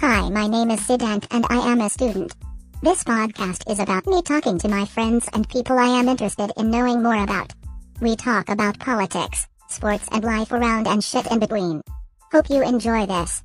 Hi, my name is Siddhant and I am a student. This podcast is about me talking to my friends and people I am interested in knowing more about. We talk about politics, sports and life around and shit in between. Hope you enjoy this.